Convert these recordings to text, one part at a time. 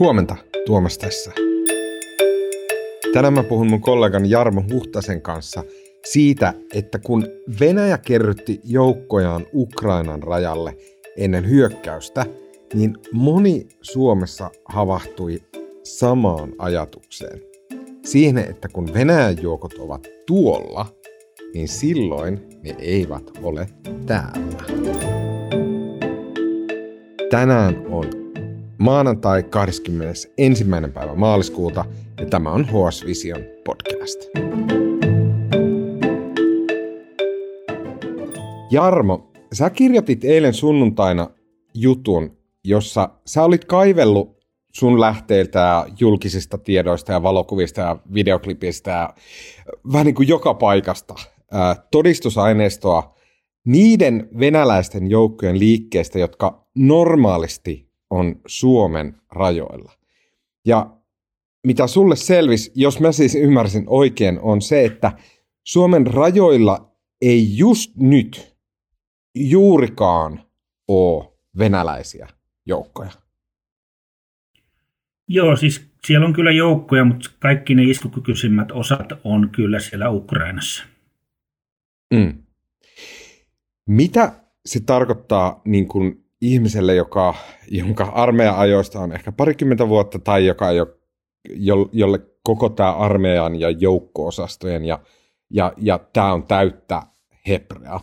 Huomenta, Tuomas tässä. Tänään mä puhun mun kollegan Jarmo Huhtasen kanssa siitä, että kun Venäjä kerrytti joukkojaan Ukrainan rajalle ennen hyökkäystä, niin moni Suomessa havahtui samaan ajatukseen. Siihen, että kun Venäjän joukot ovat tuolla, niin silloin ne eivät ole täällä. Tänään on maanantai 21. päivä maaliskuuta ja tämä on HS Vision podcast. Jarmo, sä kirjoitit eilen sunnuntaina jutun, jossa sä olit kaivellut sun lähteiltä ja julkisista tiedoista ja valokuvista ja videoklipistä ja vähän niin kuin joka paikasta todistusaineistoa niiden venäläisten joukkojen liikkeestä, jotka normaalisti on Suomen rajoilla. Ja mitä sulle selvisi, jos mä siis ymmärsin oikein, on se, että Suomen rajoilla ei just nyt juurikaan ole venäläisiä joukkoja. Joo, siis siellä on kyllä joukkoja, mutta kaikki ne iskukykyisimmät osat on kyllä siellä Ukrainassa. Mm. Mitä se tarkoittaa niin kuin ihmiselle, joka, jonka armeija-ajoista on ehkä parikymmentä vuotta tai joka jo, jo, jolle koko tämä armeijan ja joukko-osastojen ja, ja, ja tämä on täyttä hebrea.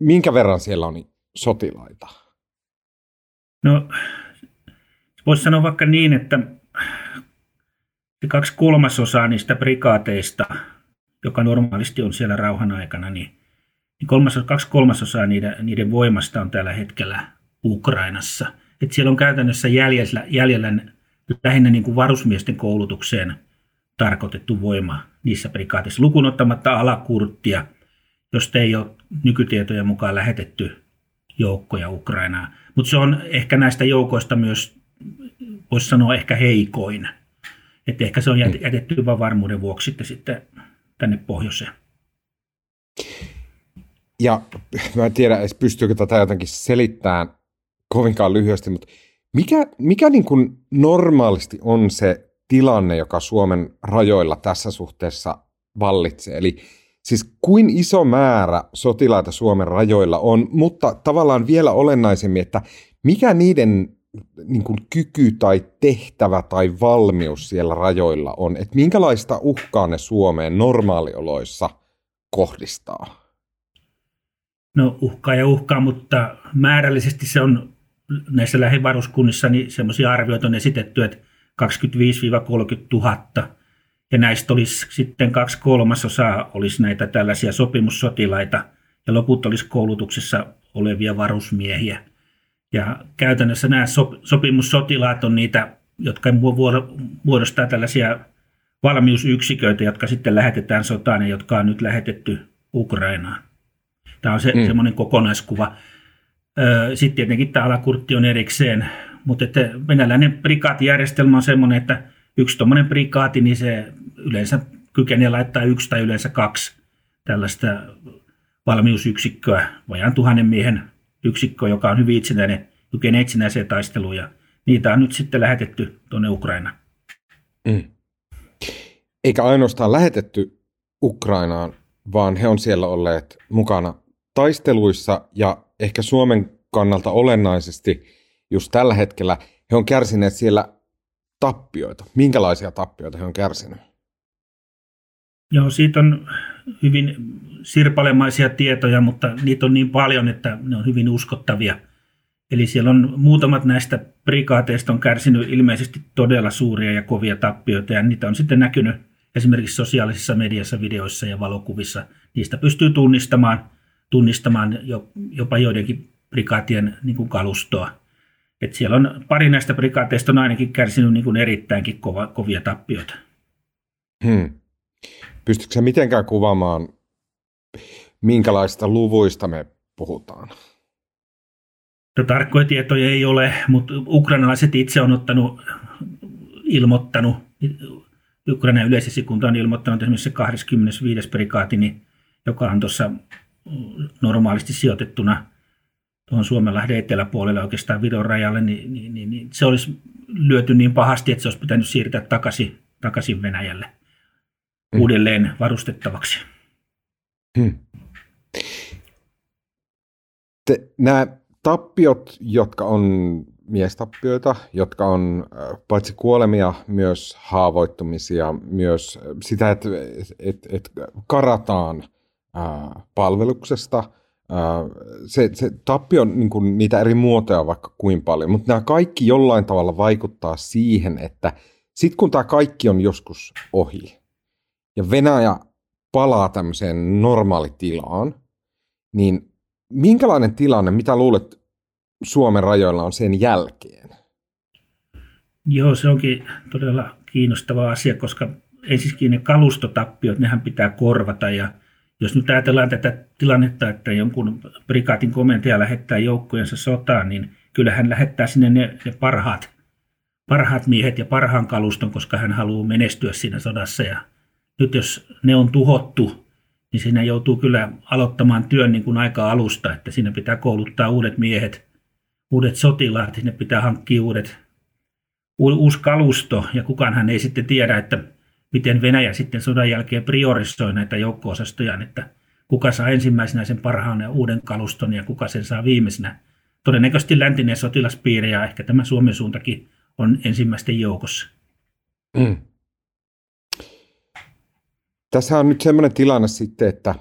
Minkä verran siellä on sotilaita? No, voisi sanoa vaikka niin, että kaksi kolmasosaa niistä prikaateista, joka normaalisti on siellä rauhan aikana, niin, niin kolmas, kaksi kolmasosaa niiden, niiden voimasta on tällä hetkellä Ukrainassa. Et siellä on käytännössä jäljellä, jäljellä lähinnä niin kuin varusmiesten koulutukseen tarkoitettu voima niissä prikaateissa, lukuun ottamatta alakurttia, josta ei ole nykytietojen mukaan lähetetty joukkoja Ukrainaan. Mutta se on ehkä näistä joukoista myös, voisi sanoa ehkä heikoin. Että ehkä se on mm. jätetty vain varmuuden vuoksi sitten, sitten tänne pohjoiseen. Ja mä en tiedä, pystyykö tätä jotenkin selittämään kovinkaan lyhyesti, mutta mikä, mikä niin kuin normaalisti on se tilanne, joka Suomen rajoilla tässä suhteessa vallitsee? Eli siis kuin iso määrä sotilaita Suomen rajoilla on, mutta tavallaan vielä olennaisemmin, että mikä niiden niin kuin kyky tai tehtävä tai valmius siellä rajoilla on, että minkälaista uhkaa ne Suomeen normaalioloissa kohdistaa? No uhkaa ja uhkaa, mutta määrällisesti se on näissä lähivaruskunnissa niin semmoisia arvioita on esitetty, että 25-30 000. Ja näistä olisi sitten kaksi kolmasosaa olisi näitä tällaisia sopimussotilaita ja loput olisi koulutuksessa olevia varusmiehiä. Ja käytännössä nämä sopimussotilaat on niitä, jotka muodostaa tällaisia valmiusyksiköitä, jotka sitten lähetetään sotaan ja jotka on nyt lähetetty Ukrainaan. Tämä on se, mm. semmoinen kokonaiskuva. Sitten tietenkin tämä alakurtti on erikseen, mutta että venäläinen prikaatijärjestelmä on semmoinen, että yksi tuommoinen prikaati, niin se yleensä kykenee laittaa yksi tai yleensä kaksi tällaista valmiusyksikköä, vajaan tuhannen miehen yksikkö, joka on hyvin itsenäinen, kykenee itsenäiseen taisteluun ja niitä on nyt sitten lähetetty tuonne Ukrainaan. Mm. Eikä ainoastaan lähetetty Ukrainaan, vaan he on siellä olleet mukana taisteluissa ja ehkä Suomen kannalta olennaisesti just tällä hetkellä he on kärsineet siellä tappioita. Minkälaisia tappioita he on kärsineet? Joo, siitä on hyvin sirpalemaisia tietoja, mutta niitä on niin paljon, että ne on hyvin uskottavia. Eli siellä on muutamat näistä prikaateista on kärsinyt ilmeisesti todella suuria ja kovia tappioita, ja niitä on sitten näkynyt esimerkiksi sosiaalisessa mediassa, videoissa ja valokuvissa. Niistä pystyy tunnistamaan tunnistamaan jopa joidenkin prikaatien niin kuin kalustoa. Et siellä on pari näistä prikaateista on ainakin kärsinyt niin kuin erittäinkin kova, kovia tappioita. Hmm. Pystytkö mitenkään kuvaamaan, minkälaista luvuista me puhutaan? No, tarkkoja tietoja ei ole, mutta ukrainalaiset itse on ottanut, ilmoittanut, Ukrainan yleisesikunta on ilmoittanut esimerkiksi se 25. prikaati, niin, joka on tuossa normaalisti sijoitettuna tuohon Suomenlahden eteläpuolelle oikeastaan Viron rajalle, niin, niin, niin, niin se olisi lyöty niin pahasti, että se olisi pitänyt siirtää takaisin, takaisin Venäjälle hmm. uudelleen varustettavaksi. Hmm. Te, nämä tappiot, jotka on miestappioita, jotka on paitsi kuolemia, myös haavoittumisia, myös sitä, että et, et karataan palveluksesta. Se, se tappio on niin kuin, niitä eri muotoja vaikka kuin paljon, mutta nämä kaikki jollain tavalla vaikuttaa siihen, että sitten kun tämä kaikki on joskus ohi ja Venäjä palaa tämmöiseen normaalitilaan, niin minkälainen tilanne, mitä luulet Suomen rajoilla on sen jälkeen? Joo, se onkin todella kiinnostava asia, koska ensiskin ne kalustotappiot, nehän pitää korvata ja jos nyt ajatellaan tätä tilannetta, että jonkun prikaatin komentaja lähettää joukkojensa sotaan, niin kyllä hän lähettää sinne ne, ne parhaat, parhaat miehet ja parhaan kaluston, koska hän haluaa menestyä siinä sodassa. Ja nyt jos ne on tuhottu, niin siinä joutuu kyllä aloittamaan työn niin kuin aika alusta, että siinä pitää kouluttaa uudet miehet, uudet sotilaat, sinne pitää hankkia uudet, uusi kalusto, ja kukaan hän ei sitten tiedä, että miten Venäjä sitten sodan jälkeen priorisoi näitä joukko-osastoja, että kuka saa ensimmäisenä sen parhaan ja uuden kaluston ja kuka sen saa viimeisenä. Todennäköisesti läntinen sotilaspiiri ja ehkä tämä Suomen suuntakin on ensimmäisten joukossa. Mm. Tässä on nyt sellainen tilanne sitten, että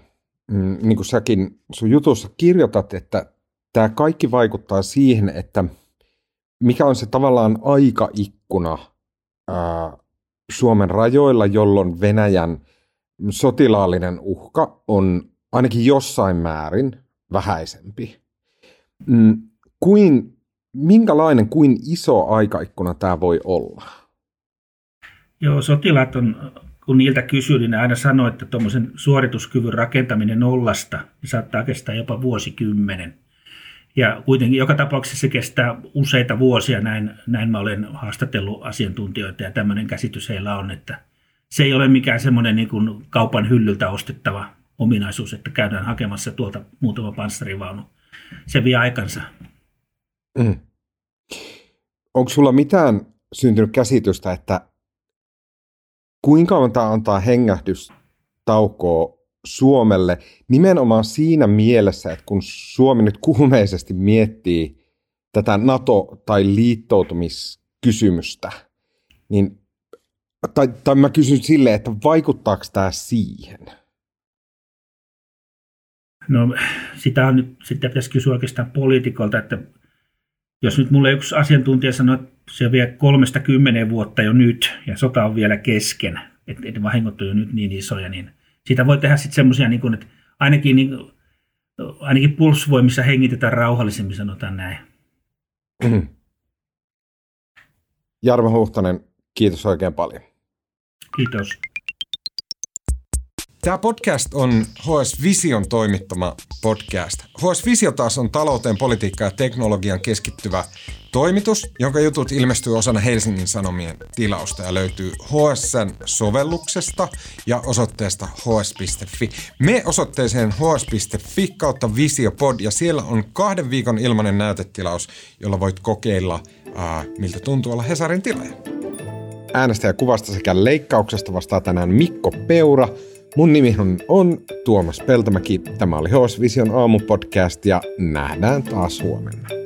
mm, niin kuin säkin sun jutussa kirjoitat, että tämä kaikki vaikuttaa siihen, että mikä on se tavallaan aikaikkuna ää, Suomen rajoilla, jolloin Venäjän sotilaallinen uhka on ainakin jossain määrin vähäisempi. Mm, kuin, minkälainen, kuin iso aikaikkuna tämä voi olla? Joo, sotilaat on, kun niiltä kysyy, niin aina sanoo, että tuommoisen suorituskyvyn rakentaminen nollasta niin saattaa kestää jopa vuosikymmenen. Ja kuitenkin joka tapauksessa se kestää useita vuosia, näin, näin mä olen haastatellut asiantuntijoita ja tämmöinen käsitys heillä on, että se ei ole mikään semmoinen niin kuin kaupan hyllyltä ostettava ominaisuus, että käydään hakemassa tuolta muutama panssarivaunu. Se vie aikansa. Mm. Onko sulla mitään syntynyt käsitystä, että kuinka on tämä antaa hengähdystaukoa Suomelle nimenomaan siinä mielessä, että kun Suomi nyt kuumeisesti miettii tätä NATO- tai liittoutumiskysymystä, niin tai, tai mä kysyn silleen, että vaikuttaako tämä siihen? No sitä on nyt, sitten pitäisi kysyä oikeastaan poliitikolta, että jos nyt mulle yksi asiantuntija sanoo, että se vie kolmesta kymmeneen vuotta jo nyt ja sota on vielä kesken, että, että vahingot on jo nyt niin isoja, niin – siitä voi tehdä sitten semmoisia, niin että ainakin, niin, ainakin pulsvoimissa hengitetään rauhallisemmin, sanotaan näin. Mm. Jarmo Huhtanen, kiitos oikein paljon. Kiitos. Tämä podcast on HS Vision toimittama podcast. HS Visio taas on talouteen, politiikkaan ja teknologian keskittyvä toimitus, jonka jutut ilmestyy osana Helsingin Sanomien tilausta ja löytyy HSN sovelluksesta ja osoitteesta hs.fi. Me osoitteeseen hs.fi kautta Visiopod ja siellä on kahden viikon ilmainen näytetilaus, jolla voit kokeilla, ää, miltä tuntuu olla Hesarin tilaaja. Äänestä ja kuvasta sekä leikkauksesta vastaa tänään Mikko Peura – Mun nimi on, Tuomas Peltomäki. Tämä oli HS Vision aamupodcast ja nähdään taas huomenna.